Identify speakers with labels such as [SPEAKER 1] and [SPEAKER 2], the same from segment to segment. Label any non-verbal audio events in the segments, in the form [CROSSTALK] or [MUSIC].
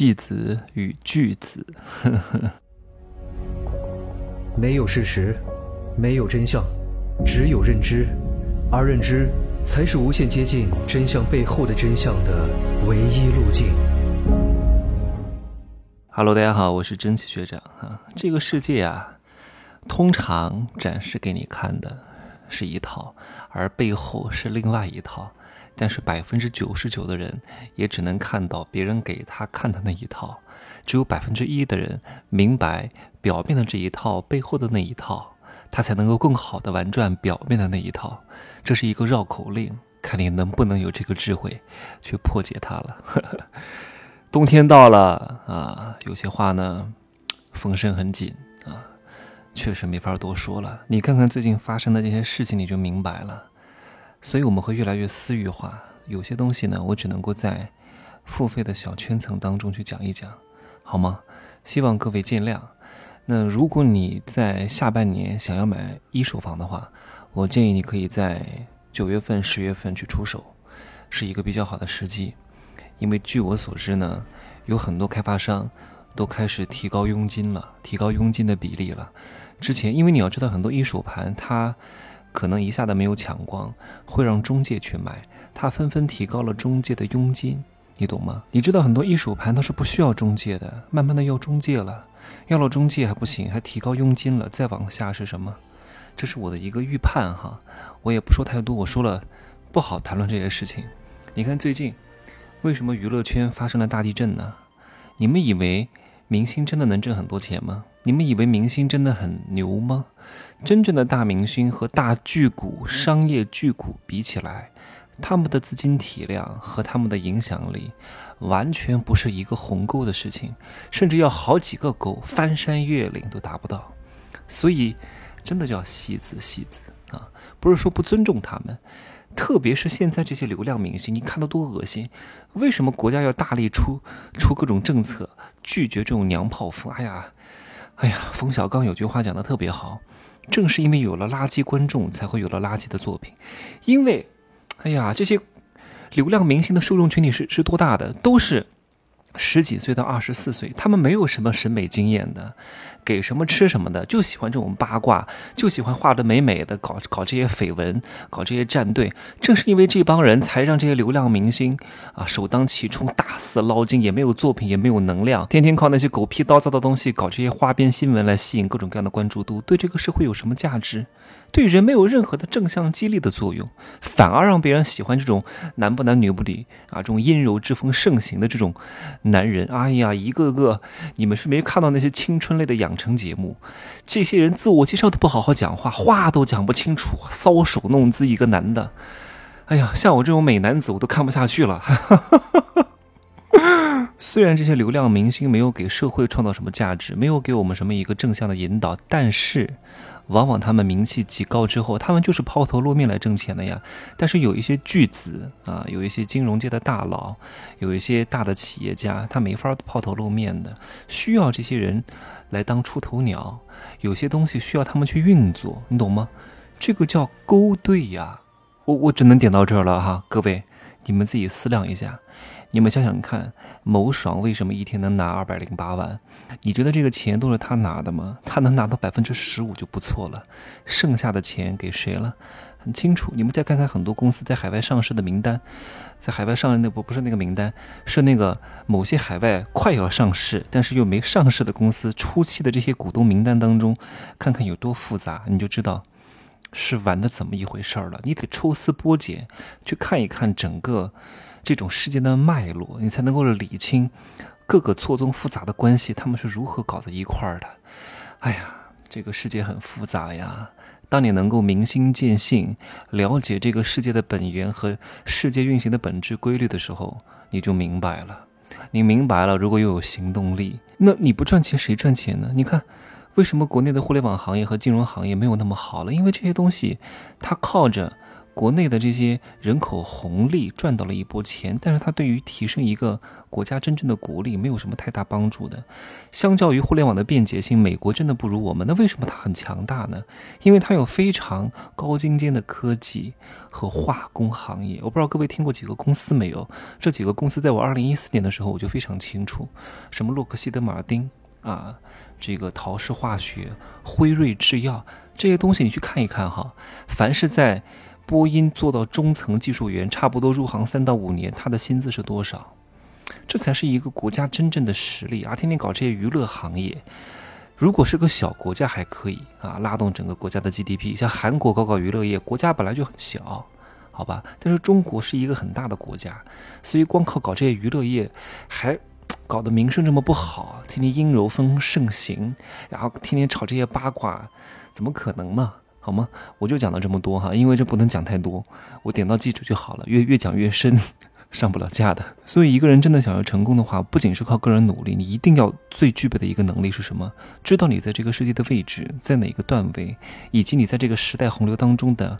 [SPEAKER 1] 戏子与巨子，[LAUGHS]
[SPEAKER 2] 没有事实，没有真相，只有认知，而认知才是无限接近真相背后的真相的唯一路径。
[SPEAKER 1] Hello，大家好，我是蒸汽学长啊。这个世界啊，通常展示给你看的是一套，而背后是另外一套。但是百分之九十九的人也只能看到别人给他看的那一套，只有百分之一的人明白表面的这一套背后的那一套，他才能够更好的玩转表面的那一套。这是一个绕口令，看你能不能有这个智慧去破解它了。[LAUGHS] 冬天到了啊，有些话呢，风声很紧啊，确实没法多说了。你看看最近发生的这些事情，你就明白了。所以我们会越来越私域化，有些东西呢，我只能够在付费的小圈层当中去讲一讲，好吗？希望各位见谅。那如果你在下半年想要买一手房的话，我建议你可以在九月份、十月份去出手，是一个比较好的时机。因为据我所知呢，有很多开发商都开始提高佣金了，提高佣金的比例了。之前，因为你要知道，很多一手盘它。可能一下子没有抢光，会让中介去买，他纷纷提高了中介的佣金，你懂吗？你知道很多一手盘它是不需要中介的，慢慢的要中介了，要了中介还不行，还提高佣金了，再往下是什么？这是我的一个预判哈，我也不说太多，我说了不好谈论这些事情。你看最近为什么娱乐圈发生了大地震呢？你们以为明星真的能挣很多钱吗？你们以为明星真的很牛吗？真正的大明星和大巨股、商业巨股比起来，他们的资金体量和他们的影响力，完全不是一个鸿沟的事情，甚至要好几个沟，翻山越岭都达不到。所以，真的叫戏子戏子啊！不是说不尊重他们，特别是现在这些流量明星，你看到多恶心？为什么国家要大力出出各种政策，拒绝这种娘炮风？哎呀，哎呀，冯小刚有句话讲的特别好。正是因为有了垃圾观众，才会有了垃圾的作品。因为，哎呀，这些流量明星的受众群体是是多大的？都是。十几岁到二十四岁，他们没有什么审美经验的，给什么吃什么的，就喜欢这种八卦，就喜欢画的美美的，搞搞这些绯闻，搞这些战队。正是因为这帮人才让这些流量明星啊首当其冲，大肆捞金，也没有作品，也没有能量，天天靠那些狗屁叨叨的东西，搞这些花边新闻来吸引各种各样的关注度，对这个社会有什么价值？对人没有任何的正向激励的作用，反而让别人喜欢这种男不男女不女啊，这种阴柔之风盛行的这种男人。哎呀，一个个，你们是没看到那些青春类的养成节目，这些人自我介绍都不好好讲话，话都讲不清楚，搔首弄姿一个男的。哎呀，像我这种美男子我都看不下去了。[LAUGHS] [LAUGHS] 虽然这些流量明星没有给社会创造什么价值，没有给我们什么一个正向的引导，但是。往往他们名气极高之后，他们就是抛头露面来挣钱的呀。但是有一些巨子啊，有一些金融界的大佬，有一些大的企业家，他没法抛头露面的，需要这些人来当出头鸟。有些东西需要他们去运作，你懂吗？这个叫勾兑呀。我我只能点到这儿了哈，各位，你们自己思量一下。你们想想看，某爽为什么一天能拿二百零八万？你觉得这个钱都是他拿的吗？他能拿到百分之十五就不错了，剩下的钱给谁了？很清楚。你们再看看很多公司在海外上市的名单，在海外上那不不是那个名单，是那个某些海外快要上市但是又没上市的公司初期的这些股东名单当中，看看有多复杂，你就知道是玩的怎么一回事儿了。你得抽丝剥茧去看一看整个。这种世界的脉络，你才能够理清各个错综复杂的关系，他们是如何搞在一块儿的。哎呀，这个世界很复杂呀。当你能够明心见性，了解这个世界的本源和世界运行的本质规律的时候，你就明白了。你明白了，如果又有行动力，那你不赚钱谁赚钱呢？你看，为什么国内的互联网行业和金融行业没有那么好了？因为这些东西，它靠着。国内的这些人口红利赚到了一波钱，但是它对于提升一个国家真正的国力没有什么太大帮助的。相较于互联网的便捷性，美国真的不如我们。那为什么它很强大呢？因为它有非常高精尖的科技和化工行业。我不知道各位听过几个公司没有？这几个公司在我二零一四年的时候我就非常清楚，什么洛克希德马丁啊，这个陶氏化学、辉瑞制药这些东西，你去看一看哈。凡是在波音做到中层技术员，差不多入行三到五年，他的薪资是多少？这才是一个国家真正的实力啊！天天搞这些娱乐行业，如果是个小国家还可以啊，拉动整个国家的 GDP。像韩国搞搞娱乐业，国家本来就很小，好吧？但是中国是一个很大的国家，所以光靠搞这些娱乐业，还搞得名声这么不好，天天阴柔风盛行，然后天天炒这些八卦，怎么可能嘛？好吗？我就讲到这么多哈，因为这不能讲太多，我点到记住就好了。越越讲越深，[LAUGHS] 上不了架的。所以一个人真的想要成功的话，不仅是靠个人努力，你一定要最具备的一个能力是什么？知道你在这个世界的位置在哪个段位，以及你在这个时代洪流当中的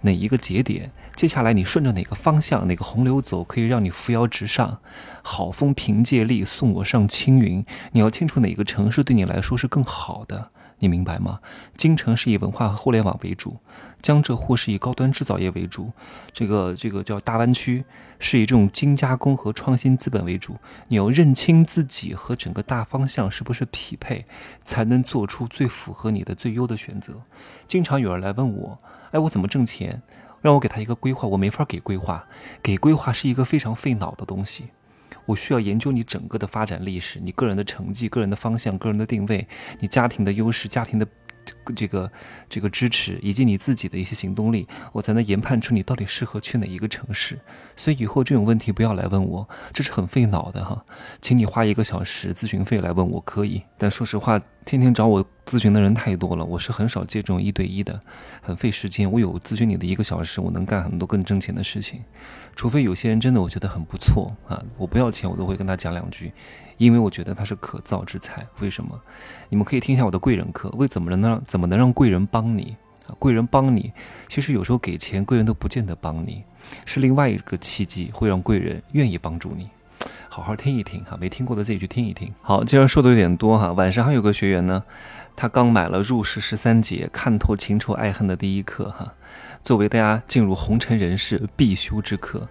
[SPEAKER 1] 哪一个节点。接下来你顺着哪个方向、哪个洪流走，可以让你扶摇直上。好风凭借力，送我上青云。你要清楚哪个城市对你来说是更好的。你明白吗？京城是以文化和互联网为主，江浙沪是以高端制造业为主，这个这个叫大湾区是以这种精加工和创新资本为主。你要认清自己和整个大方向是不是匹配，才能做出最符合你的最优的选择。经常有人来问我，哎，我怎么挣钱？让我给他一个规划，我没法给规划，给规划是一个非常费脑的东西。我需要研究你整个的发展历史，你个人的成绩、个人的方向、个人的定位，你家庭的优势、家庭的这个这个支持，以及你自己的一些行动力，我才能研判出你到底适合去哪一个城市。所以以后这种问题不要来问我，这是很费脑的哈。请你花一个小时咨询费来问我可以，但说实话，天天找我咨询的人太多了，我是很少接这种一对一的，很费时间。我有咨询你的一个小时，我能干很多更挣钱的事情。除非有些人真的我觉得很不错啊，我不要钱我都会跟他讲两句，因为我觉得他是可造之材。为什么？你们可以听一下我的贵人课，为怎么能让怎么能让贵人帮你啊？贵人帮你，其实有时候给钱贵人都不见得帮你，是另外一个契机会让贵人愿意帮助你。好好听一听哈，没听过的自己去听一听。好，既然说的有点多哈，晚上还有个学员呢，他刚买了入世十三节看透情仇爱恨的第一课哈。作为大家进入红尘人世必修之课，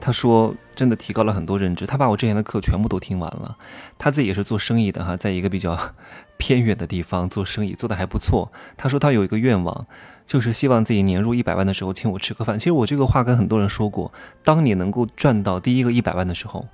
[SPEAKER 1] 他说真的提高了很多认知。他把我之前的课全部都听完了。他自己也是做生意的哈，在一个比较 [LAUGHS] 偏远的地方做生意，做的还不错。他说他有一个愿望，就是希望自己年入一百万的时候请我吃个饭。其实我这个话跟很多人说过，当你能够赚到第一个一百万的时候。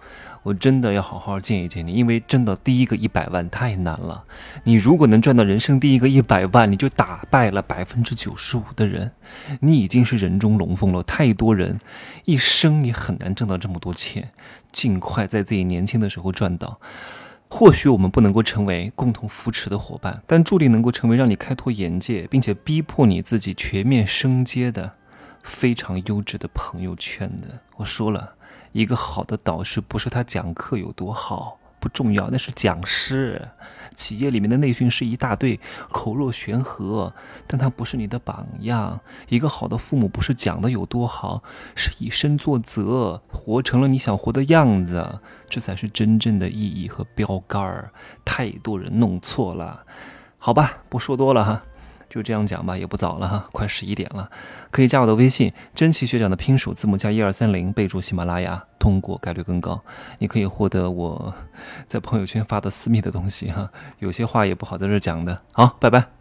[SPEAKER 1] 我真的要好好见一见你，因为真的第一个一百万太难了。你如果能赚到人生第一个一百万，你就打败了百分之九十五的人，你已经是人中龙凤了。太多人一生你很难挣到这么多钱，尽快在自己年轻的时候赚到。或许我们不能够成为共同扶持的伙伴，但注定能够成为让你开拓眼界，并且逼迫你自己全面升阶的非常优质的朋友圈的。我说了。一个好的导师不是他讲课有多好不重要，那是讲师。企业里面的内训师一大堆，口若悬河，但他不是你的榜样。一个好的父母不是讲的有多好，是以身作则，活成了你想活的样子，这才是真正的意义和标杆儿。太多人弄错了，好吧，不说多了哈。就这样讲吧，也不早了哈，快十一点了，可以加我的微信，真奇学长的拼手字母加一二三零，备注喜马拉雅，通过概率更高。你可以获得我在朋友圈发的私密的东西哈，有些话也不好在这讲的。好，拜拜。